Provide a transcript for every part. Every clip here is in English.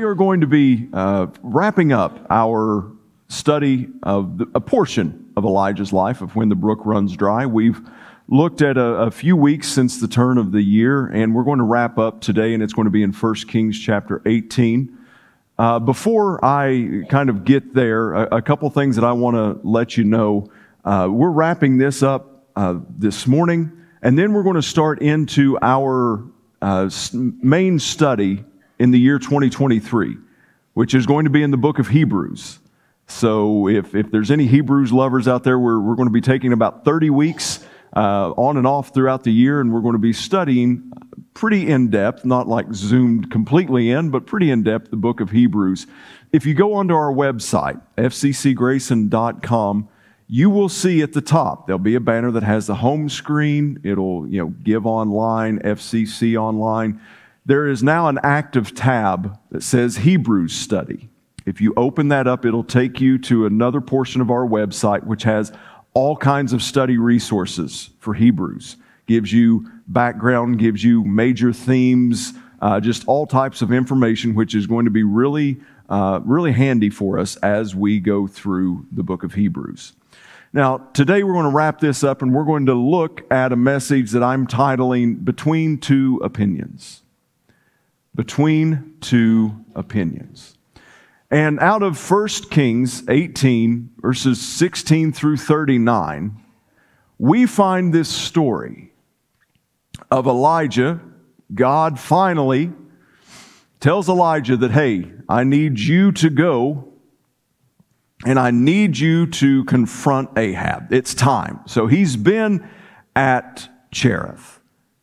We are going to be uh, wrapping up our study of the, a portion of Elijah's life of when the brook runs dry. We've looked at a, a, few weeks since the turn of the year, and we're going to wrap up today, and it's going to be in 1 Kings chapter 18. Uh, before I kind of get there, a, a couple things that I want to let you know. Uh, we're wrapping this up uh, this morning, and then we're going to start into our uh, main study in the year 2023, which is going to be in the book of Hebrews. So if, if there's any Hebrews lovers out there, we're, we're going to be taking about 30 weeks uh, on and off throughout the year, and we're going to be studying pretty in depth, not like zoomed completely in, but pretty in depth, the book of Hebrews. If you go onto our website, fccgrayson.com, you will see at the top there'll be a banner that has the home screen. It'll you know give online, FCC online there is now an active tab that says Hebrews study. If you open that up, it'll take you to another portion of our website which has all kinds of study resources for Hebrews. Gives you background, gives you major themes, uh, just all types of information, which is going to be really, uh, really handy for us as we go through the book of Hebrews. Now, today we're going to wrap this up and we're going to look at a message that I'm titling Between Two Opinions between two opinions. And out of 1 Kings 18, verses 16 through 39, we find this story of Elijah. God finally tells Elijah that, hey, I need you to go and I need you to confront Ahab. It's time. So he's been at Cherith.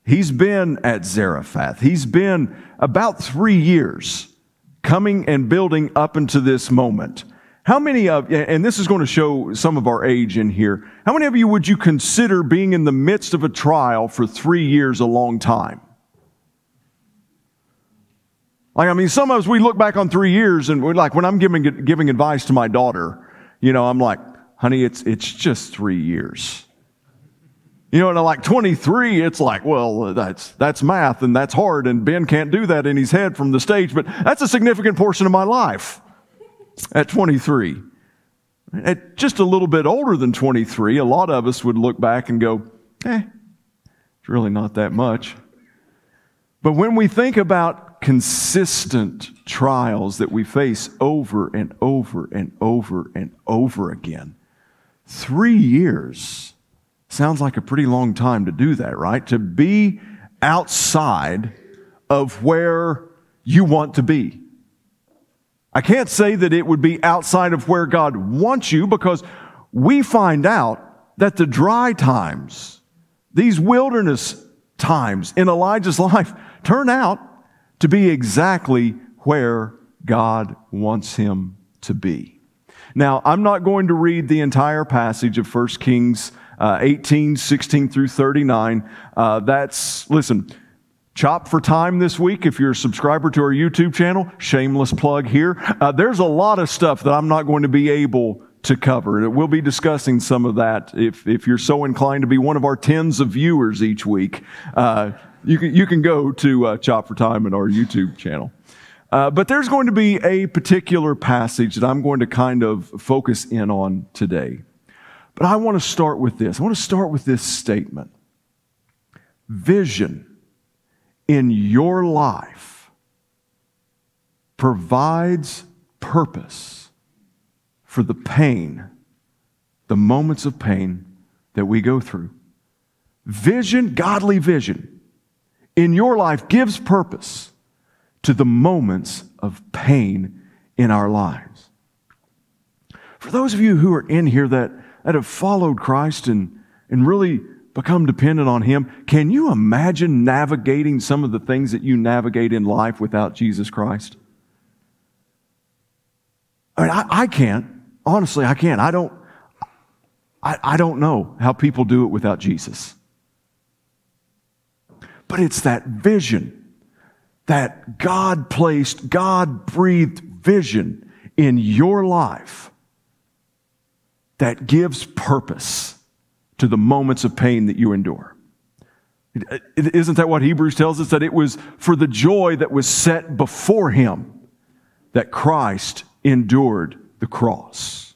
He's been at Zarephath. He's been about three years coming and building up into this moment. How many of, and this is going to show some of our age in here, how many of you would you consider being in the midst of a trial for three years a long time? Like, I mean, some of us, we look back on three years and we're like, when I'm giving, giving advice to my daughter, you know, I'm like, honey, it's, it's just three years. You know, and like 23, it's like, well, that's, that's math and that's hard, and Ben can't do that in his head from the stage, but that's a significant portion of my life at 23. At just a little bit older than 23, a lot of us would look back and go, eh, it's really not that much. But when we think about consistent trials that we face over and over and over and over again, three years Sounds like a pretty long time to do that, right? To be outside of where you want to be. I can't say that it would be outside of where God wants you because we find out that the dry times, these wilderness times in Elijah's life, turn out to be exactly where God wants him to be. Now, I'm not going to read the entire passage of 1 Kings uh, 18, 16 through 39. Uh, that's, listen, Chop for time this week. If you're a subscriber to our YouTube channel, shameless plug here. Uh, there's a lot of stuff that I'm not going to be able to cover. And we'll be discussing some of that if, if you're so inclined to be one of our tens of viewers each week. Uh, you, can, you can go to uh, Chop for Time in our YouTube channel. Uh, but there's going to be a particular passage that I'm going to kind of focus in on today. But I want to start with this. I want to start with this statement Vision in your life provides purpose for the pain, the moments of pain that we go through. Vision, godly vision, in your life gives purpose to the moments of pain in our lives. For those of you who are in here that that have followed Christ and, and really become dependent on Him, can you imagine navigating some of the things that you navigate in life without Jesus Christ? I mean, I, I can't. Honestly, I can't. I don't, I, I don't know how people do it without Jesus. But it's that vision that God placed, God breathed vision in your life that gives purpose to the moments of pain that you endure. Isn't that what Hebrews tells us? That it was for the joy that was set before him that Christ endured the cross.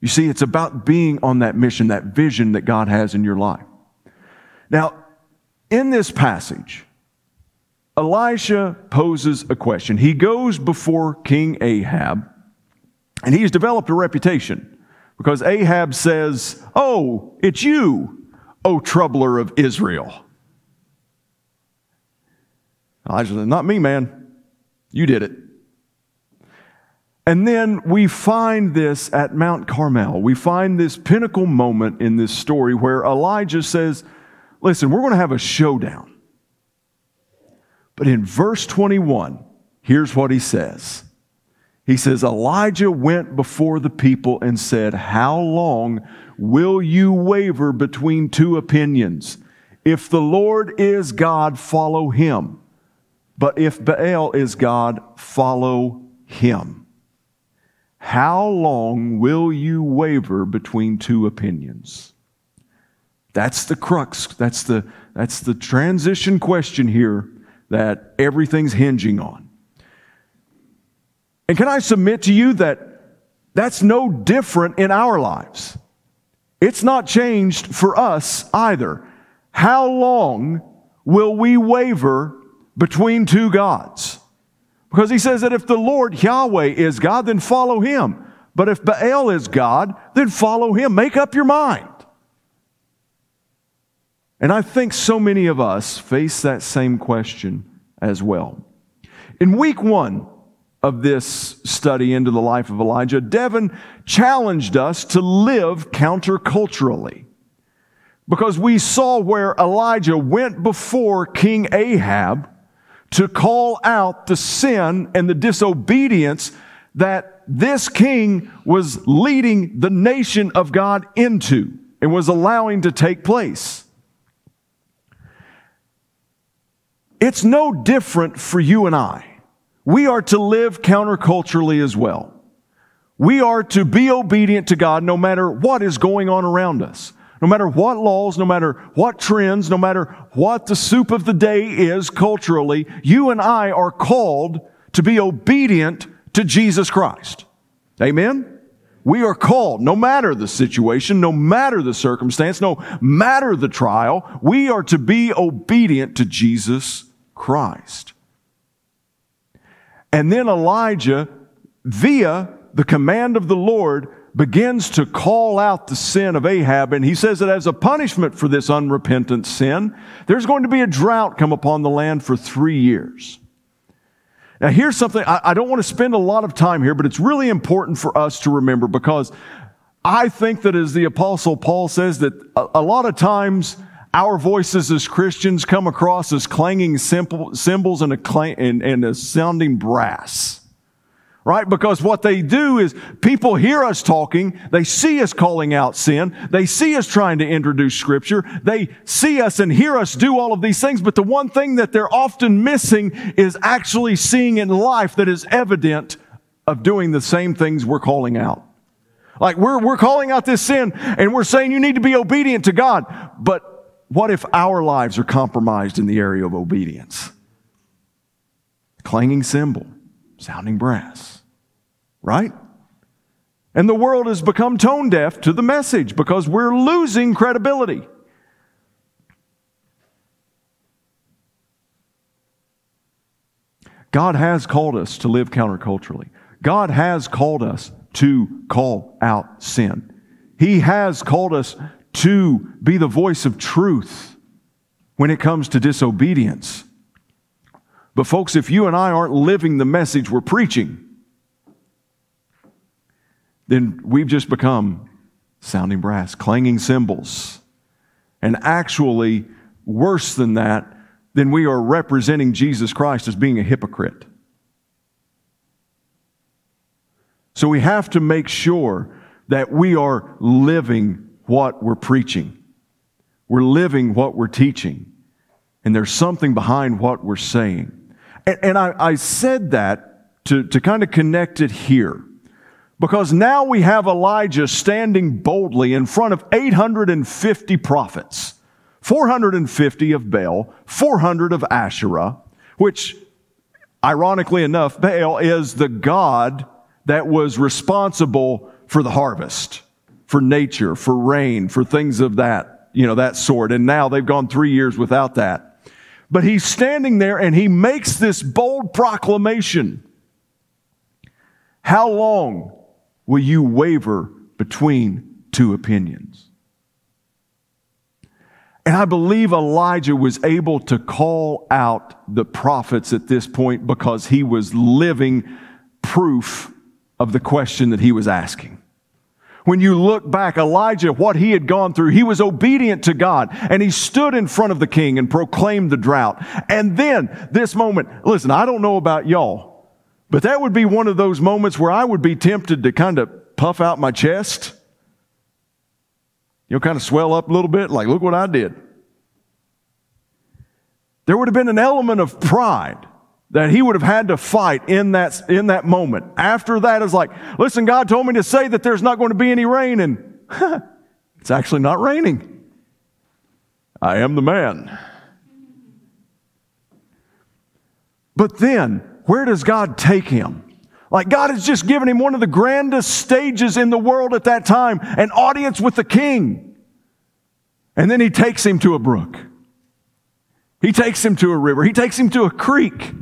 You see, it's about being on that mission, that vision that God has in your life. Now, in this passage, Elijah poses a question. He goes before King Ahab, and he's developed a reputation because Ahab says, Oh, it's you, O troubler of Israel. Elijah said, Not me, man. You did it. And then we find this at Mount Carmel. We find this pinnacle moment in this story where Elijah says, Listen, we're going to have a showdown. But in verse 21, here's what he says. He says, Elijah went before the people and said, How long will you waver between two opinions? If the Lord is God, follow him. But if Baal is God, follow him. How long will you waver between two opinions? That's the crux. That's the, that's the transition question here that everything's hinging on. And can I submit to you that that's no different in our lives? It's not changed for us either. How long will we waver between two gods? Because he says that if the Lord Yahweh is God, then follow him. But if Baal is God, then follow him. Make up your mind. And I think so many of us face that same question as well. In week one of this study into the life of Elijah, Devin challenged us to live counterculturally because we saw where Elijah went before King Ahab to call out the sin and the disobedience that this king was leading the nation of God into and was allowing to take place. It's no different for you and I. We are to live counterculturally as well. We are to be obedient to God no matter what is going on around us. No matter what laws, no matter what trends, no matter what the soup of the day is culturally, you and I are called to be obedient to Jesus Christ. Amen? We are called, no matter the situation, no matter the circumstance, no matter the trial, we are to be obedient to Jesus Christ. And then Elijah, via the command of the Lord, begins to call out the sin of Ahab. And he says that as a punishment for this unrepentant sin, there's going to be a drought come upon the land for three years. Now, here's something I, I don't want to spend a lot of time here, but it's really important for us to remember because I think that as the Apostle Paul says, that a, a lot of times our voices as Christians come across as clanging cymbals and a, clang, and, and a sounding brass. Right? Because what they do is people hear us talking, they see us calling out sin, they see us trying to introduce scripture, they see us and hear us do all of these things, but the one thing that they're often missing is actually seeing in life that is evident of doing the same things we're calling out. Like we're, we're calling out this sin and we're saying you need to be obedient to God, but what if our lives are compromised in the area of obedience? Clanging cymbal, sounding brass, right? And the world has become tone deaf to the message because we're losing credibility. God has called us to live counterculturally. God has called us to call out sin. He has called us to be the voice of truth when it comes to disobedience. But, folks, if you and I aren't living the message we're preaching, then we've just become sounding brass, clanging cymbals. And actually, worse than that, then we are representing Jesus Christ as being a hypocrite. So we have to make sure that we are living what we're preaching. We're living what we're teaching. And there's something behind what we're saying. And, and I, I said that to, to kind of connect it here. Because now we have Elijah standing boldly in front of 850 prophets 450 of Baal, 400 of Asherah, which, ironically enough, Baal is the god that was responsible for the harvest, for nature, for rain, for things of that, you know, that sort. And now they've gone three years without that. But he's standing there and he makes this bold proclamation. How long will you waver between two opinions? And I believe Elijah was able to call out the prophets at this point because he was living proof of the question that he was asking. When you look back, Elijah, what he had gone through, he was obedient to God and he stood in front of the king and proclaimed the drought. And then this moment, listen, I don't know about y'all, but that would be one of those moments where I would be tempted to kind of puff out my chest you know, kind of swell up a little bit, like, look what I did. There would have been an element of pride that he would have had to fight in that, in that moment. After that, it's like, listen, God told me to say that there's not going to be any rain, and it's actually not raining. I am the man. But then, where does God take him? Like God has just given him one of the grandest stages in the world at that time, an audience with the king. And then he takes him to a brook. He takes him to a river. He takes him to a creek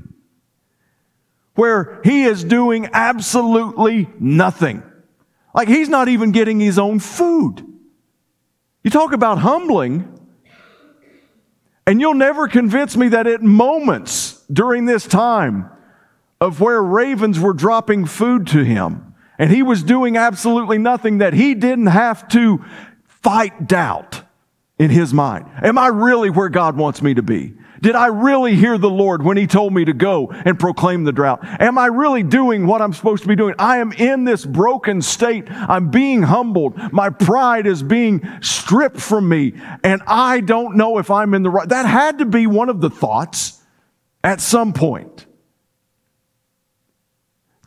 where he is doing absolutely nothing. Like he's not even getting his own food. You talk about humbling, and you'll never convince me that at moments during this time, of where ravens were dropping food to him. And he was doing absolutely nothing that he didn't have to fight doubt in his mind. Am I really where God wants me to be? Did I really hear the Lord when He told me to go and proclaim the drought? Am I really doing what I'm supposed to be doing? I am in this broken state. I'm being humbled. My pride is being stripped from me, and I don't know if I'm in the right. That had to be one of the thoughts at some point.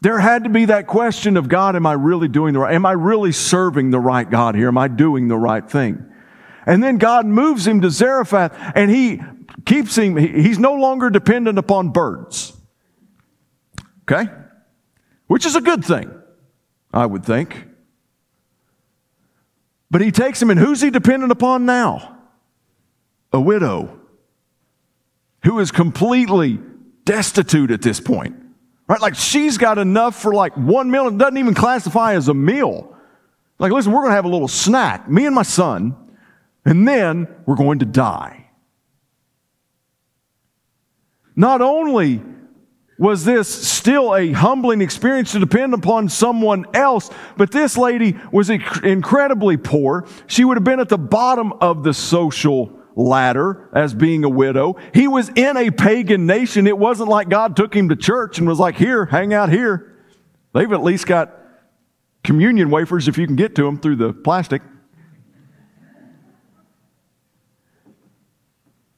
There had to be that question of God, am I really doing the right? Am I really serving the right God here? Am I doing the right thing? And then God moves him to Zarephath and he keeps him, he's no longer dependent upon birds. Okay? Which is a good thing, I would think. But he takes him, and who's he dependent upon now? A widow who is completely destitute at this point. Right? Like she's got enough for like one meal and doesn't even classify as a meal. Like, listen, we're going to have a little snack, me and my son, and then we're going to die. Not only was this still a humbling experience to depend upon someone else, but this lady was incredibly poor. She would have been at the bottom of the social ladder as being a widow. He was in a pagan nation. It wasn't like God took him to church and was like, here, hang out here. They've at least got communion wafers if you can get to them through the plastic.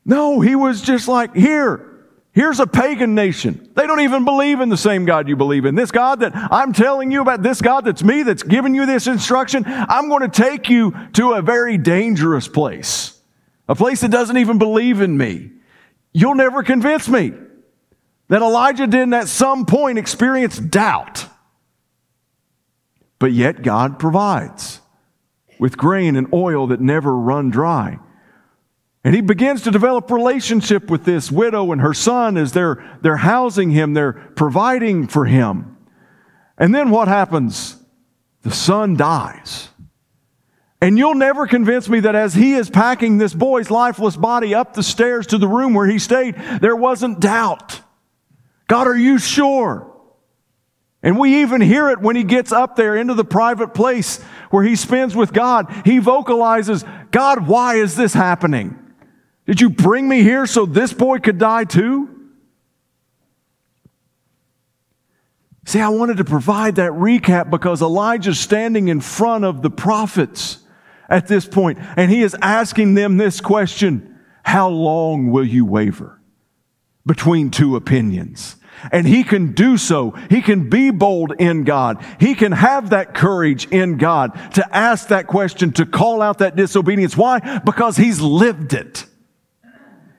No, he was just like, here, Here's a pagan nation. They don't even believe in the same God you believe in. This God that I'm telling you about, this God that's me, that's giving you this instruction, I'm going to take you to a very dangerous place a place that doesn't even believe in me. You'll never convince me that Elijah didn't at some point experience doubt. But yet God provides with grain and oil that never run dry. And he begins to develop relationship with this widow and her son as they're, they're housing him, they're providing for him. And then what happens? The son dies. And you'll never convince me that as he is packing this boy's lifeless body up the stairs to the room where he stayed, there wasn't doubt. God, are you sure? And we even hear it when he gets up there into the private place where he spends with God. He vocalizes, God, why is this happening? Did you bring me here so this boy could die too? See, I wanted to provide that recap because Elijah's standing in front of the prophets at this point, and he is asking them this question How long will you waver between two opinions? And he can do so. He can be bold in God. He can have that courage in God to ask that question, to call out that disobedience. Why? Because he's lived it.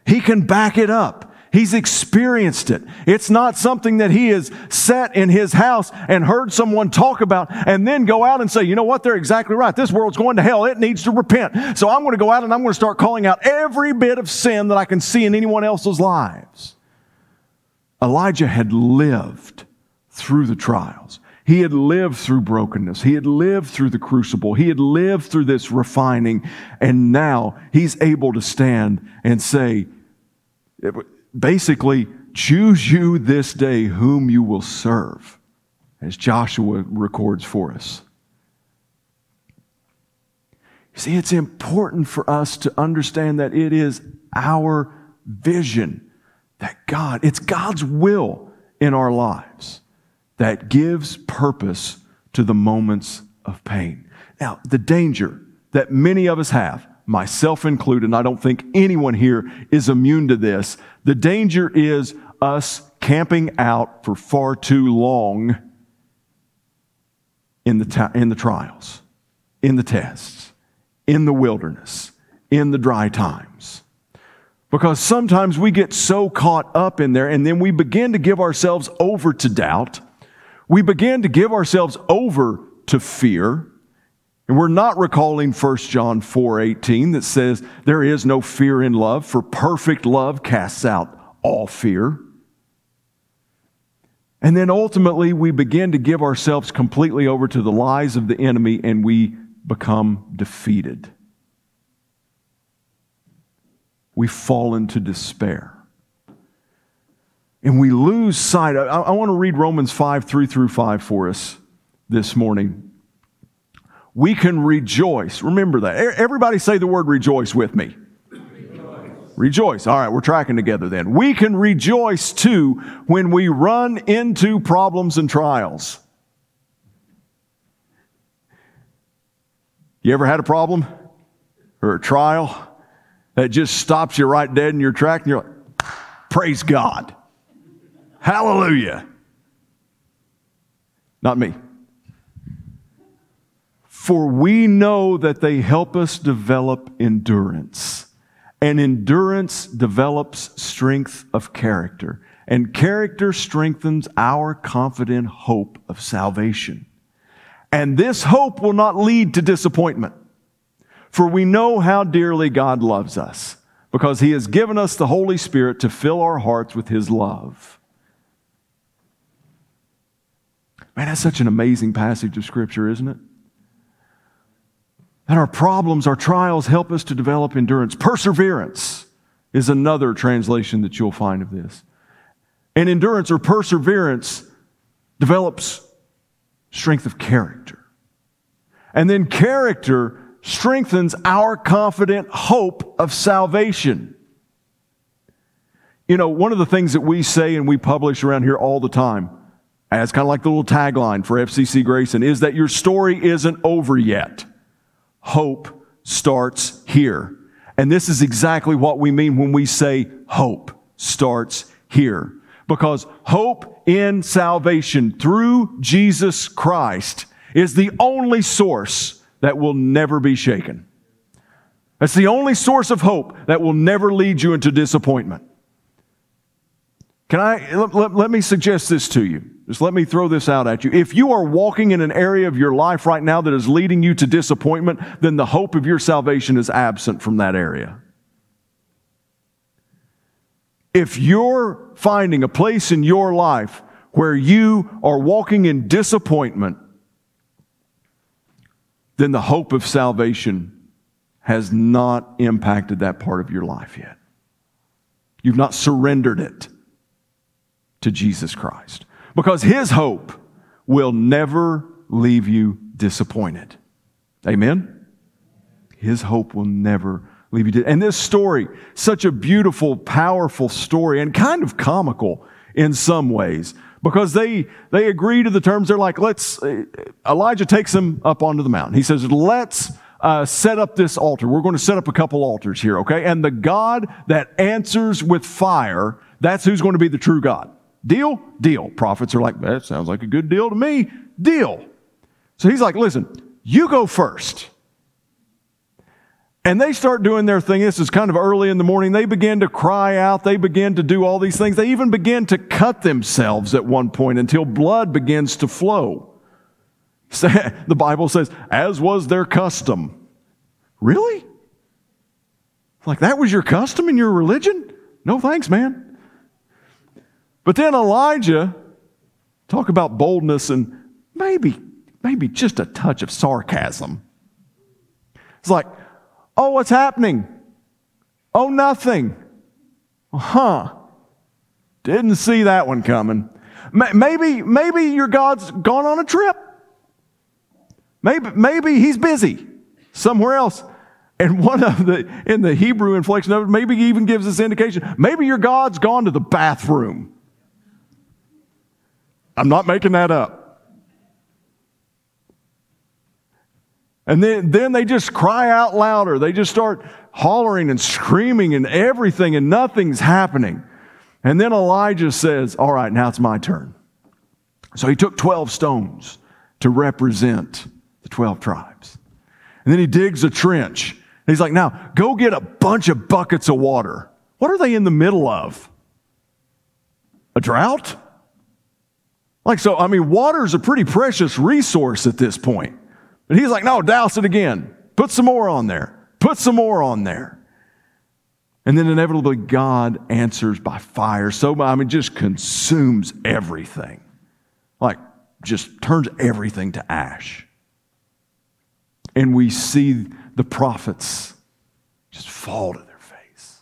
He can back it up. He's experienced it. It's not something that he has sat in his house and heard someone talk about and then go out and say, you know what, they're exactly right. This world's going to hell. It needs to repent. So I'm going to go out and I'm going to start calling out every bit of sin that I can see in anyone else's lives. Elijah had lived through the trials. He had lived through brokenness. He had lived through the crucible. He had lived through this refining. And now he's able to stand and say, basically, choose you this day whom you will serve, as Joshua records for us. See, it's important for us to understand that it is our vision that God, it's God's will in our lives that gives purpose to the moments of pain. Now, the danger that many of us have, myself included, and I don't think anyone here is immune to this, the danger is us camping out for far too long in the, in the trials, in the tests, in the wilderness, in the dry times. Because sometimes we get so caught up in there and then we begin to give ourselves over to doubt. We begin to give ourselves over to fear. And we're not recalling 1 John 4:18 that says there is no fear in love, for perfect love casts out all fear. And then ultimately we begin to give ourselves completely over to the lies of the enemy and we become defeated we fall into despair. And we lose sight. I, I want to read Romans 5 3 through 5 for us this morning. We can rejoice. Remember that. Everybody say the word rejoice with me. Rejoice. rejoice. All right, we're tracking together then. We can rejoice too when we run into problems and trials. You ever had a problem or a trial? that just stops you right dead in your track, and you're like, praise God. Hallelujah. Not me. For we know that they help us develop endurance. And endurance develops strength of character. And character strengthens our confident hope of salvation. And this hope will not lead to disappointment. For we know how dearly God loves us, because he has given us the Holy Spirit to fill our hearts with his love. Man, that's such an amazing passage of Scripture, isn't it? And our problems, our trials help us to develop endurance. Perseverance is another translation that you'll find of this. And endurance or perseverance develops strength of character. And then character strengthens our confident hope of salvation. You know, one of the things that we say and we publish around here all the time, as kind of like the little tagline for FCC Grayson, is that your story isn't over yet. Hope starts here. And this is exactly what we mean when we say hope starts here. Because hope in salvation through Jesus Christ is the only source that will never be shaken. That's the only source of hope that will never lead you into disappointment. Can I, let, let, me suggest this to you. Just let me throw this out at you. If you are walking in an area of your life right now that is leading you to disappointment, then the hope of your salvation is absent from that area. If you're finding a place in your life where you are walking in disappointment, then the hope of salvation has not impacted that part of your life yet. You've not surrendered it to Jesus Christ because His hope will never leave you disappointed. Amen? His hope will never leave you. Disappointed. And this story, such a beautiful, powerful story, and kind of comical in some ways, because they, they agree to the terms. They're like, let's, uh, Elijah takes them up onto the mountain. He says, let's uh, set up this altar. We're going to set up a couple altars here, okay? And the God that answers with fire, that's who's going to be the true God. Deal? Deal. Prophets are like, that sounds like a good deal to me. Deal. So he's like, listen, you go first. And they start doing their thing. This is kind of early in the morning. They begin to cry out. They begin to do all these things. They even begin to cut themselves at one point until blood begins to flow. The Bible says, as was their custom. Really? Like that was your custom in your religion? No thanks, man. But then Elijah, talk about boldness and maybe, maybe just a touch of sarcasm. It's like, oh, what's happening? Oh, nothing. Huh. Didn't see that one coming. Maybe, maybe your God's gone on a trip. Maybe, maybe he's busy somewhere else. And one of the, in the Hebrew inflection of it, maybe even gives this indication. Maybe your God's gone to the bathroom. I'm not making that up. And then, then they just cry out louder. They just start hollering and screaming and everything, and nothing's happening. And then Elijah says, All right, now it's my turn. So he took 12 stones to represent the 12 tribes. And then he digs a trench. He's like, now go get a bunch of buckets of water. What are they in the middle of? A drought? Like, so, I mean, water is a pretty precious resource at this point. But he's like, no, douse it again. Put some more on there. Put some more on there. And then inevitably, God answers by fire. So, I mean, just consumes everything. Like, just turns everything to ash and we see the prophets just fall to their face.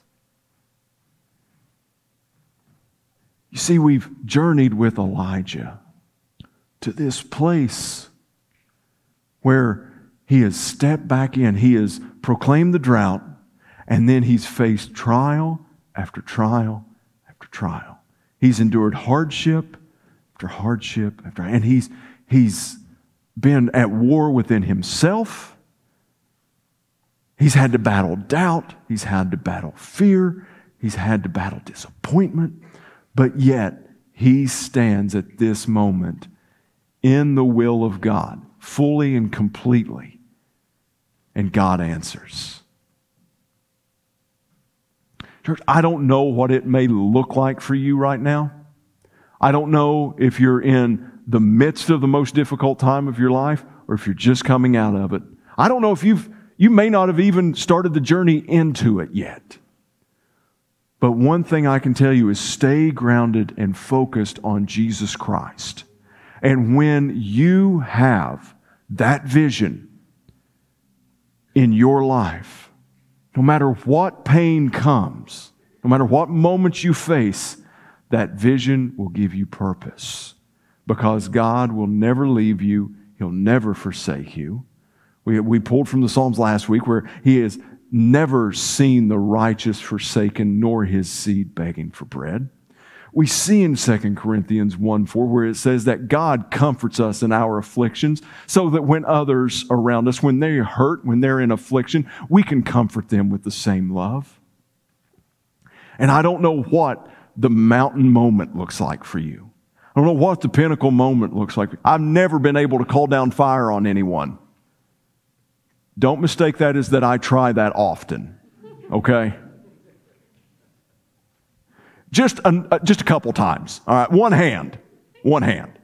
You see, we've journeyed with Elijah to this place where he has stepped back in, he has proclaimed the drought, and then he's faced trial after trial after trial. He's endured hardship after hardship after, and he's, he's been at war within himself. He's had to battle doubt. He's had to battle fear. He's had to battle disappointment. But yet, he stands at this moment in the will of God, fully and completely. And God answers. Church, I don't know what it may look like for you right now. I don't know if you're in the midst of the most difficult time of your life or if you're just coming out of it. I don't know if you've, you may not have even started the journey into it yet. But one thing I can tell you is stay grounded and focused on Jesus Christ. And when you have that vision in your life, no matter what pain comes, no matter what moments you face, that vision will give you purpose because God will never leave you, He'll never forsake you. We, we pulled from the Psalms last week where He has never seen the righteous forsaken, nor his seed begging for bread. We see in 2 Corinthians 1 4 where it says that God comforts us in our afflictions so that when others around us, when they hurt, when they're in affliction, we can comfort them with the same love. And I don't know what the mountain moment looks like for you. I don't know what the pinnacle moment looks like. I've never been able to call down fire on anyone. Don't mistake that as that I try that often, okay? Just a, uh, just a couple times, all right? One hand, one hand.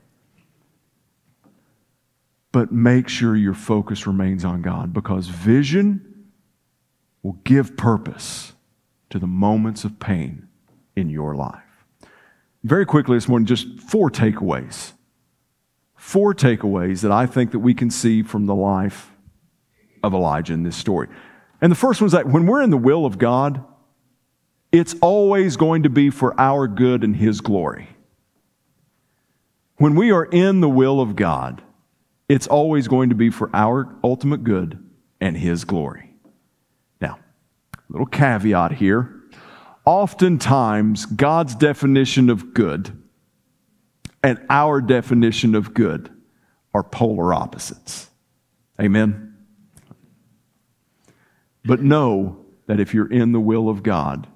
But make sure your focus remains on God because vision will give purpose to the moments of pain in your life. Very quickly this morning, just four takeaways. Four takeaways that I think that we can see from the life of Elijah in this story. And the first one is that when we're in the will of God, it's always going to be for our good and His glory. When we are in the will of God, it's always going to be for our ultimate good and His glory. Now, a little caveat here oftentimes God's definition of good and our definition of good are polar opposites. Amen? But know that if you're in the will of God,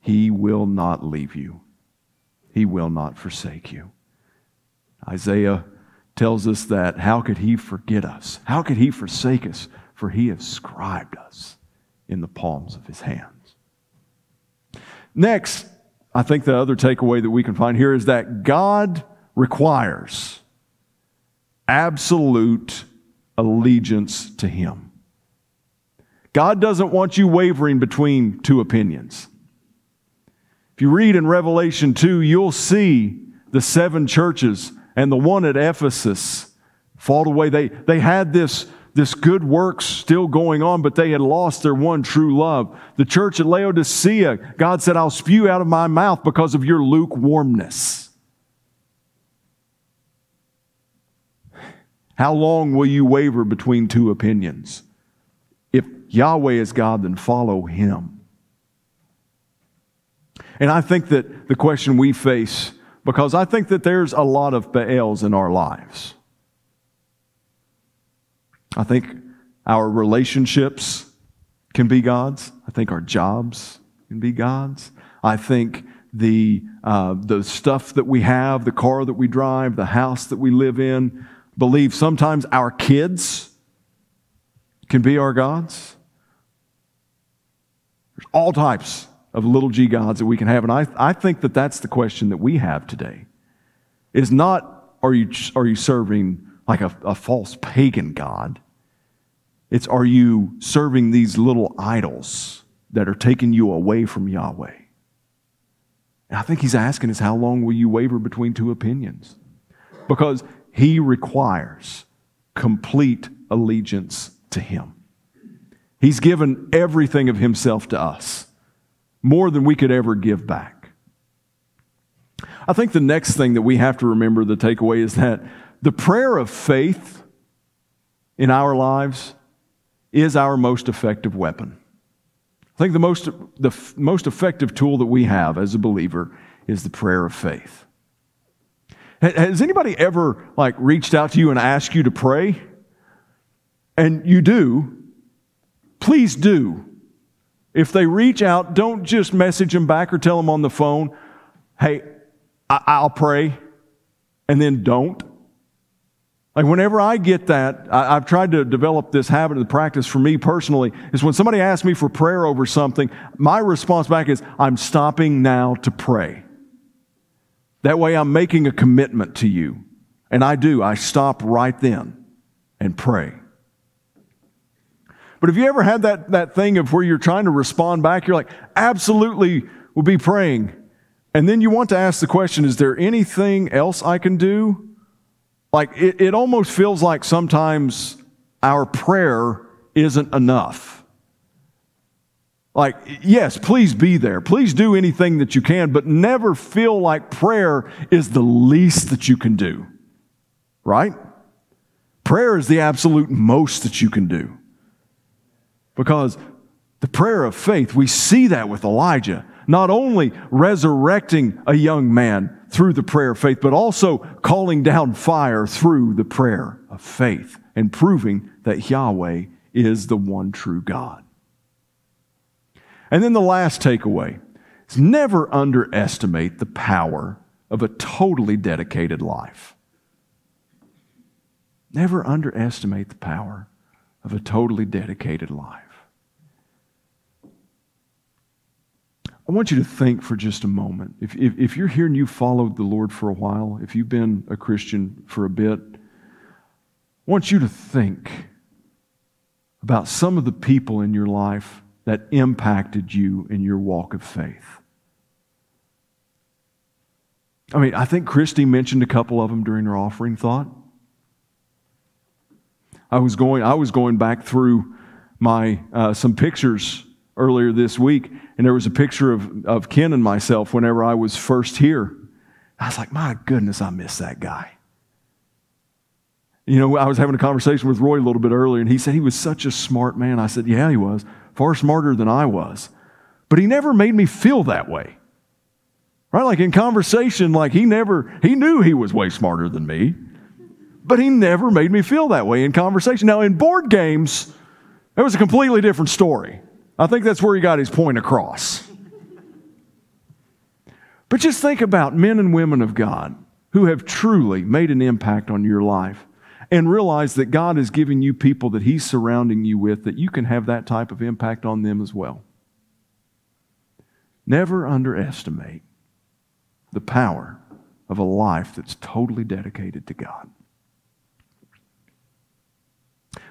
He will not leave you, He will not forsake you. Isaiah tells us that how could He forget us? How could He forsake us? For He has scribed us in the palms of His hands. Next, I think the other takeaway that we can find here is that God requires absolute allegiance to Him. God doesn't want you wavering between two opinions. If you read in Revelation 2, you'll see the seven churches and the one at Ephesus fall away. They, they had this, this good works still going on, but they had lost their one true love. The church at Laodicea, God said, I'll spew out of my mouth because of your lukewarmness. How long will you waver between two opinions? Yahweh is God, then follow him. And I think that the question we face, because I think that there's a lot of Baals in our lives. I think our relationships can be God's. I think our jobs can be God's. I think the, uh, the stuff that we have, the car that we drive, the house that we live in, believe sometimes our kids can be our gods. There's all types of little g gods that we can have. And I, I think that that's the question that we have today. Is not, are you, are you serving like a, a false pagan God? It's, are you serving these little idols that are taking you away from Yahweh? And I think he's asking us, how long will you waver between two opinions? Because he requires complete allegiance to Him. He's given everything of Himself to us, more than we could ever give back. I think the next thing that we have to remember, the takeaway, is that the prayer of faith in our lives is our most effective weapon. I think the most, the f- most effective tool that we have as a believer is the prayer of faith. Has anybody ever like reached out to you and asked you to pray? And you do. Please do. If they reach out, don't just message them back or tell them on the phone, hey, I- will pray, and then don't. Like, whenever I get that, I- have tried to develop this habit of the practice for me personally, is when somebody asks me for prayer over something, my response back is, I'm stopping now to pray. That way I'm making a commitment to you. And I do. I stop right then and pray. But have you ever had that, that thing of where you're trying to respond back? You're like, absolutely, we'll be praying. And then you want to ask the question, is there anything else I can do? Like, it, it almost feels like sometimes our prayer isn't enough. Like, yes, please be there. Please do anything that you can, but never feel like prayer is the least that you can do. Right? Prayer is the absolute most that you can do. Because the prayer of faith, we see that with Elijah, not only resurrecting a young man through the prayer of faith, but also calling down fire through the prayer of faith and proving that Yahweh is the one true God. And then the last takeaway is never underestimate the power of a totally dedicated life. Never underestimate the power of a totally dedicated life. I want you to think for just a moment. If, if, if, you're here and you've followed the Lord for a while, if you've been a Christian for a bit, I want you to think about some of the people in your life that impacted you in your walk of faith? I mean, I think Christy mentioned a couple of them during her offering thought. I was going, I was going back through my uh, some pictures earlier this week, and there was a picture of, of Ken and myself whenever I was first here. I was like, my goodness, I miss that guy. You know, I was having a conversation with Roy a little bit earlier, and he said he was such a smart man. I said, Yeah, he was far smarter than I was. But he never made me feel that way. Right? Like in conversation, like he never, he knew he was way smarter than me, but he never made me feel that way in conversation. Now, in board games, it was a completely different story. I think that's where he got his point across. But just think about men and women of God who have truly made an impact on your life and realize that God is giving you people that He's surrounding you with that you can have that type of impact on them as well. Never underestimate the power of a life that's totally dedicated to God.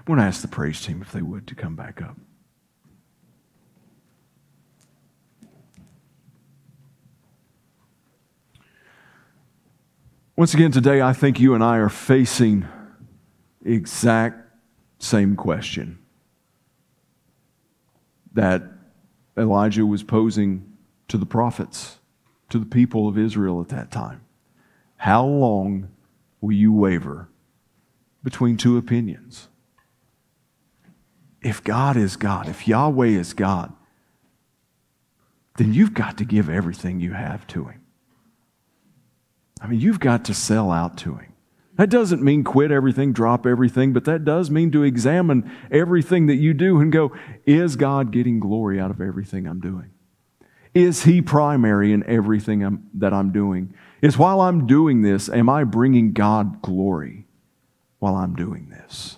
I want to ask the praise team if they would to come back up. Once again, today, I think you and I are facing exact same question that Elijah was posing to the prophets, to the people of Israel at that time. How long will you waver between two opinions? If God is God, if Yahweh is God, then you've got to give everything you have to Him. I mean, you've got to sell out to Him. That doesn't mean quit everything, drop everything, but that does mean to examine everything that you do and go, is God getting glory out of everything I'm doing? Is He primary in everything I'm, that I'm doing? Is while I'm doing this, am I bringing God glory while I'm doing this?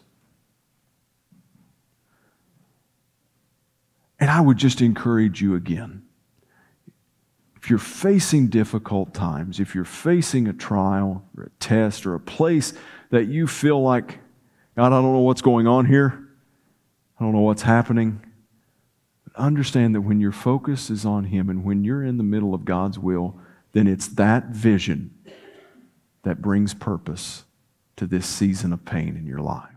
And I would just encourage you again if you're facing difficult times, if you're facing a trial or a test or a place that you feel like, God, I don't know what's going on here, I don't know what's happening, understand that when your focus is on Him and when you're in the middle of God's will, then it's that vision that brings purpose to this season of pain in your life.